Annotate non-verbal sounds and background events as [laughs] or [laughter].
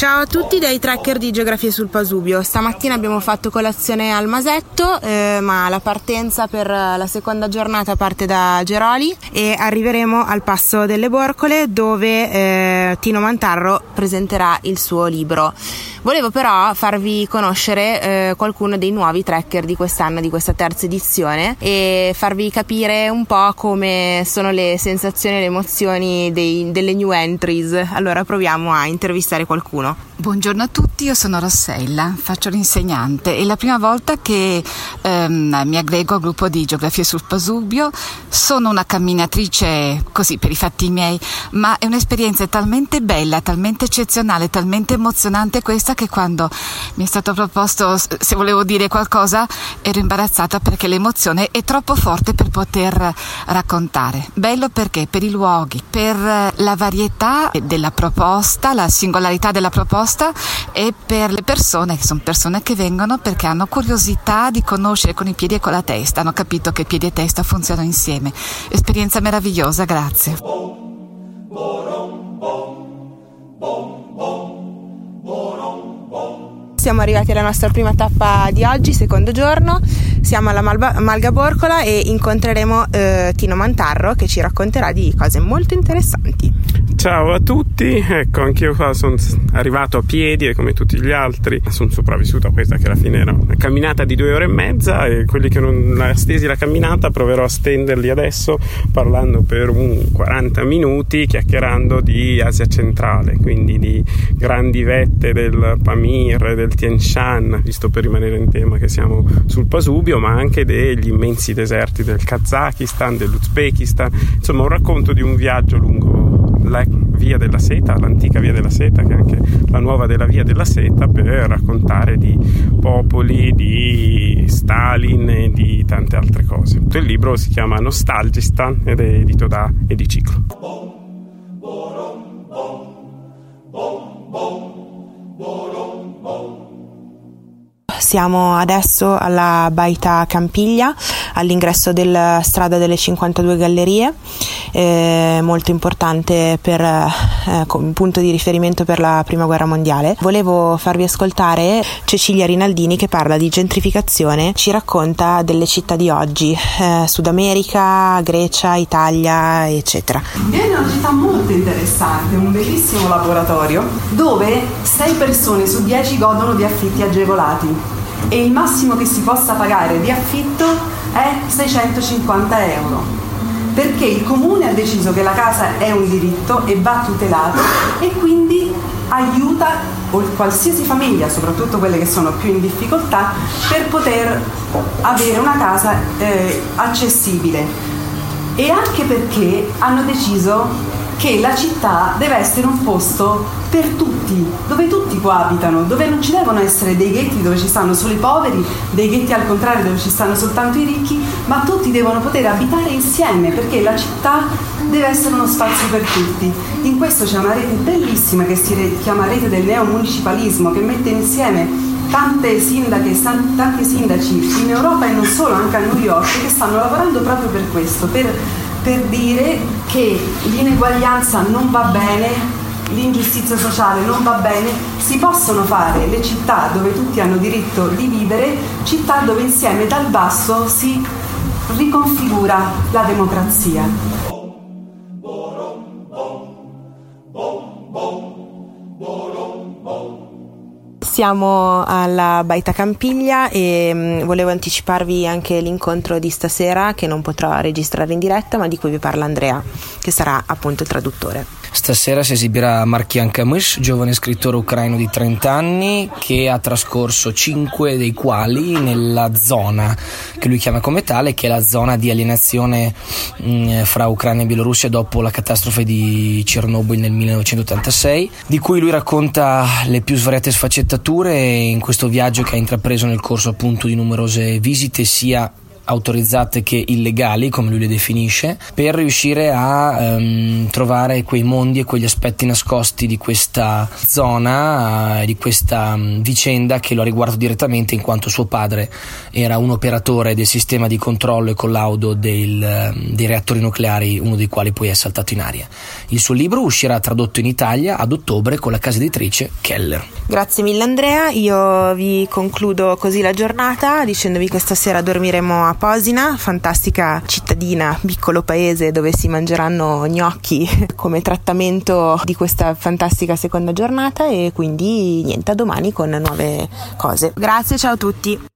Ciao a tutti dai tracker di Geografia sul Pasubio. Stamattina abbiamo fatto colazione al Masetto, eh, ma la partenza per la seconda giornata parte da Geroli e arriveremo al Passo delle Borcole dove eh, Tino Mantarro presenterà il suo libro. Volevo però farvi conoscere eh, qualcuno dei nuovi tracker di quest'anno, di questa terza edizione e farvi capire un po' come sono le sensazioni e le emozioni dei, delle new entries. Allora proviamo a intervistare qualcuno. Buongiorno a tutti, io sono Rossella, faccio l'insegnante. È la prima volta che ehm, mi aggrego al gruppo di Geografia sul Pasubio. Sono una camminatrice così per i fatti miei, ma è un'esperienza talmente bella, talmente eccezionale, talmente emozionante questa che quando mi è stato proposto se volevo dire qualcosa ero imbarazzata perché l'emozione è troppo forte per poter raccontare. Bello perché? Per i luoghi, per la varietà della proposta, la singolarità della proposta proposta e per le persone, che sono persone che vengono perché hanno curiosità di conoscere con i piedi e con la testa, hanno capito che piedi e testa funzionano insieme. Esperienza meravigliosa, grazie. Siamo arrivati alla nostra prima tappa di oggi, secondo giorno. Siamo alla Malba- Malga Borcola e incontreremo eh, Tino Mantarro che ci racconterà di cose molto interessanti. Ciao a tutti, ecco anch'io qua sono arrivato a piedi e come tutti gli altri sono sopravvissuto a questa che alla fine era una camminata di due ore e mezza e quelli che non ha stesi la camminata proverò a stenderli adesso parlando per un 40 minuti chiacchierando di Asia centrale, quindi di grandi vette del Pamir, del Tien Shan, visto per rimanere in tema che siamo sul Pasubio, ma anche degli immensi deserti del Kazakistan, dell'Uzbekistan, insomma un racconto di un viaggio lungo la via della seta, l'antica via della seta, che è anche la nuova della via della seta, per raccontare di popoli, di Stalin e di tante altre cose. Il libro si chiama Nostalgistan ed è edito da Ediciclo. Siamo adesso alla Baita Campiglia, all'ingresso della strada delle 52 gallerie, eh, molto importante per eh, punto di riferimento per la prima guerra mondiale. Volevo farvi ascoltare Cecilia Rinaldini che parla di gentrificazione, ci racconta delle città di oggi, eh, Sud America, Grecia, Italia, eccetera. Viene una città molto interessante, un bellissimo laboratorio dove 6 persone su 10 godono di affitti agevolati e il massimo che si possa pagare di affitto è 650 euro perché il comune ha deciso che la casa è un diritto e va tutelato e quindi aiuta qualsiasi famiglia, soprattutto quelle che sono più in difficoltà, per poter avere una casa eh, accessibile. E anche perché hanno deciso che la città deve essere un posto per tutti, dove tutti coabitano, dove non ci devono essere dei ghetti dove ci stanno solo i poveri, dei ghetti al contrario dove ci stanno soltanto i ricchi, ma tutti devono poter abitare insieme perché la città deve essere uno spazio per tutti. In questo c'è una rete bellissima che si chiama rete del neomunicipalismo che mette insieme tante sindache, tanti sindaci in Europa e non solo, anche a New York, che stanno lavorando proprio per questo, per per dire che l'ineguaglianza non va bene, l'ingiustizia sociale non va bene, si possono fare le città dove tutti hanno diritto di vivere, città dove insieme dal basso si riconfigura la democrazia. Siamo alla Baita Campiglia e mm, volevo anticiparvi anche l'incontro di stasera che non potrò registrare in diretta ma di cui vi parla Andrea che sarà appunto il traduttore. Stasera si esibirà Markian Kamysh, giovane scrittore ucraino di 30 anni che ha trascorso 5 dei quali nella zona che lui chiama come tale, che è la zona di alienazione mh, mm, fra Ucraina e Bielorussia dopo la catastrofe di Chernobyl nel 1986, di cui lui racconta le più svariate sfaccettature in questo viaggio che ha intrapreso nel corso appunto di numerose visite sia autorizzate che illegali, come lui le definisce, per riuscire a um, trovare quei mondi e quegli aspetti nascosti di questa zona, uh, di questa um, vicenda che lo ha riguardato direttamente in quanto suo padre era un operatore del sistema di controllo e collaudo del, um, dei reattori nucleari, uno dei quali poi è saltato in aria. Il suo libro uscirà tradotto in Italia ad ottobre con la casa editrice Keller. Grazie mille Andrea, io vi concludo così la giornata dicendovi che stasera dormiremo a Posina, fantastica cittadina, piccolo paese dove si mangeranno gnocchi [laughs] come trattamento di questa fantastica seconda giornata e quindi niente, a domani con nuove cose. Grazie, ciao a tutti.